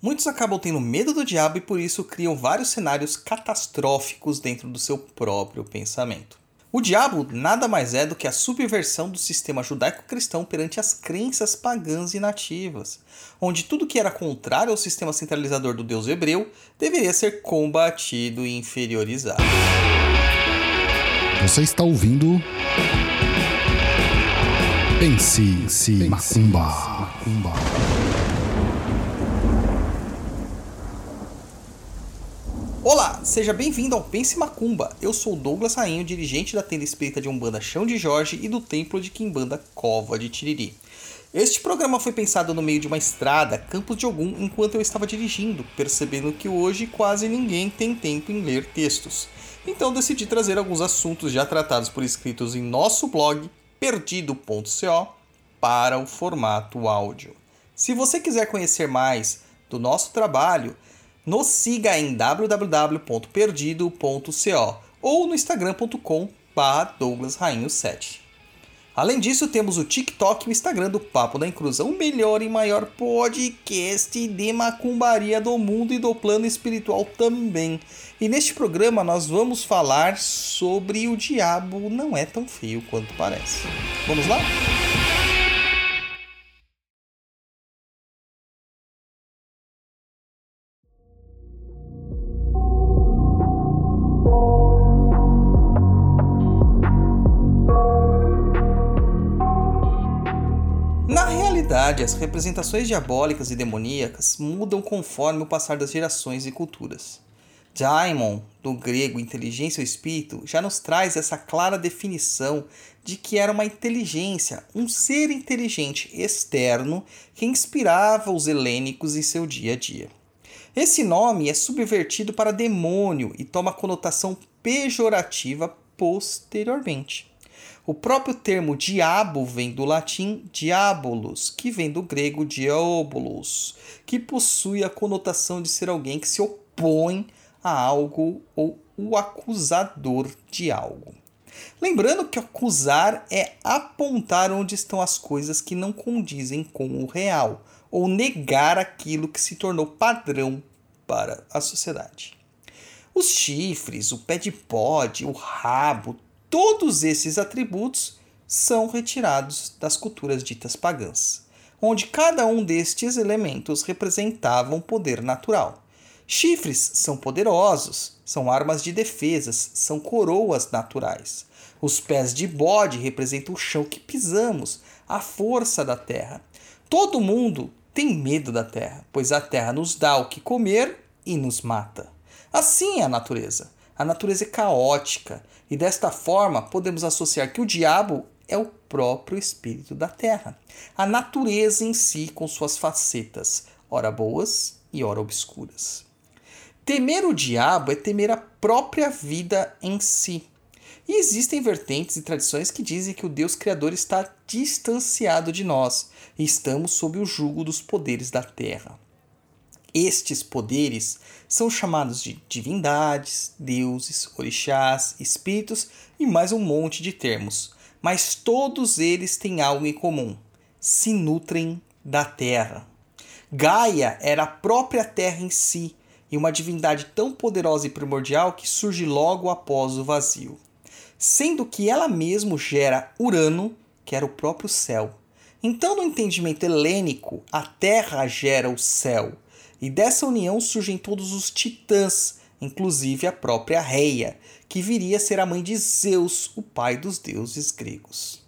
Muitos acabam tendo medo do diabo e por isso criam vários cenários catastróficos dentro do seu próprio pensamento. O diabo nada mais é do que a subversão do sistema judaico-cristão perante as crenças pagãs e nativas, onde tudo que era contrário ao sistema centralizador do Deus hebreu deveria ser combatido e inferiorizado. Você está ouvindo. Pense, Pense Macumba. Macumba. Olá, seja bem-vindo ao Pense Macumba. Eu sou Douglas Rainho, dirigente da tenda espírita de Umbanda Chão de Jorge e do templo de Quimbanda Cova de Tiriri. Este programa foi pensado no meio de uma estrada, Campos de Ogum, enquanto eu estava dirigindo, percebendo que hoje quase ninguém tem tempo em ler textos. Então decidi trazer alguns assuntos já tratados por escritos em nosso blog perdido.co para o formato áudio. Se você quiser conhecer mais do nosso trabalho, nos siga em www.perdido.co ou no instagram.com douglasrainho7. Além disso, temos o TikTok e o Instagram do Papo da Inclusão, o melhor e maior podcast de macumbaria do mundo e do plano espiritual também. E neste programa nós vamos falar sobre o diabo não é tão feio quanto parece. Vamos lá? Realidade, as representações diabólicas e demoníacas mudam conforme o passar das gerações e culturas. Daimon, do grego inteligência ou espírito, já nos traz essa clara definição de que era uma inteligência, um ser inteligente externo que inspirava os helênicos em seu dia a dia. Esse nome é subvertido para demônio e toma conotação pejorativa posteriormente. O próprio termo diabo vem do latim diabolus, que vem do grego diabolos, que possui a conotação de ser alguém que se opõe a algo ou o acusador de algo. Lembrando que acusar é apontar onde estão as coisas que não condizem com o real, ou negar aquilo que se tornou padrão para a sociedade. Os chifres, o pé de pode, o rabo, Todos esses atributos são retirados das culturas ditas pagãs, onde cada um destes elementos representava um poder natural. Chifres são poderosos, são armas de defesas, são coroas naturais. Os pés de bode representam o chão que pisamos, a força da terra. Todo mundo tem medo da terra, pois a terra nos dá o que comer e nos mata. Assim é a natureza. A natureza é caótica e desta forma podemos associar que o diabo é o próprio espírito da terra, a natureza em si com suas facetas, ora boas e ora obscuras. Temer o diabo é temer a própria vida em si. E existem vertentes e tradições que dizem que o Deus Criador está distanciado de nós e estamos sob o jugo dos poderes da terra. Estes poderes são chamados de divindades, deuses, orixás, espíritos e mais um monte de termos, mas todos eles têm algo em comum: se nutrem da terra. Gaia era a própria terra em si e uma divindade tão poderosa e primordial que surge logo após o vazio, sendo que ela mesmo gera Urano, que era o próprio céu. Então, no entendimento helênico, a terra gera o céu e dessa união surgem todos os titãs, inclusive a própria Reia, que viria a ser a mãe de Zeus, o pai dos deuses gregos.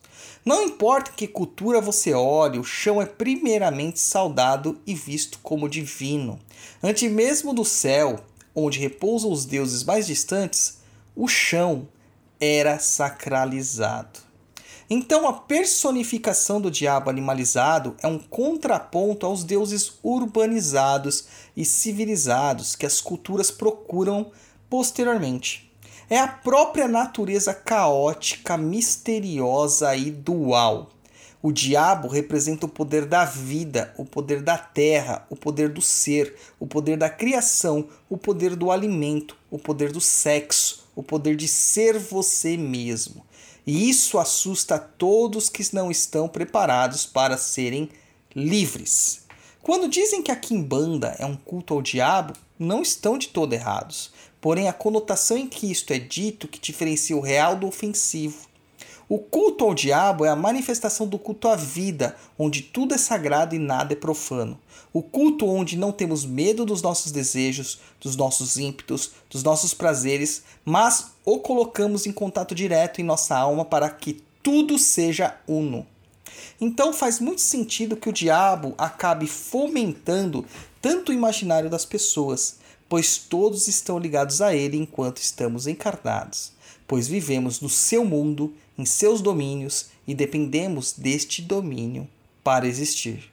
Não importa que cultura você olhe, o chão é primeiramente saudado e visto como divino. Antes mesmo do céu, onde repousam os deuses mais distantes, o chão era sacralizado. Então, a personificação do diabo animalizado é um contraponto aos deuses urbanizados e civilizados que as culturas procuram posteriormente. É a própria natureza caótica, misteriosa e dual. O diabo representa o poder da vida, o poder da terra, o poder do ser, o poder da criação, o poder do alimento, o poder do sexo, o poder de ser você mesmo. E isso assusta todos que não estão preparados para serem livres. Quando dizem que a quimbanda é um culto ao diabo, não estão de todo errados. Porém, a conotação em que isto é dito que diferencia o real do ofensivo. O culto ao diabo é a manifestação do culto à vida, onde tudo é sagrado e nada é profano. O culto onde não temos medo dos nossos desejos, dos nossos ímpetos, dos nossos prazeres, mas o colocamos em contato direto em nossa alma para que tudo seja uno. Então faz muito sentido que o diabo acabe fomentando tanto o imaginário das pessoas, pois todos estão ligados a ele enquanto estamos encarnados pois vivemos no seu mundo, em seus domínios e dependemos deste domínio para existir.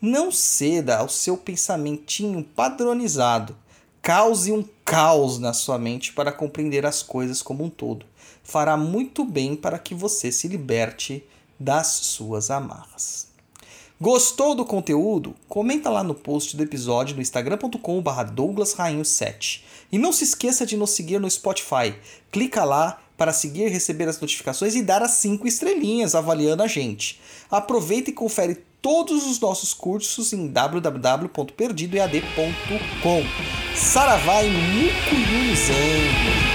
Não ceda ao seu pensamentinho padronizado. Cause um caos na sua mente para compreender as coisas como um todo. Fará muito bem para que você se liberte das suas amarras. Gostou do conteúdo? Comenta lá no post do episódio no instagram.com.br douglasrainho7. E não se esqueça de nos seguir no Spotify. Clica lá para seguir, receber as notificações e dar as 5 estrelinhas avaliando a gente. Aproveita e confere todos os nossos cursos em www.perdidoead.com. Saravá e Mucuyunizando!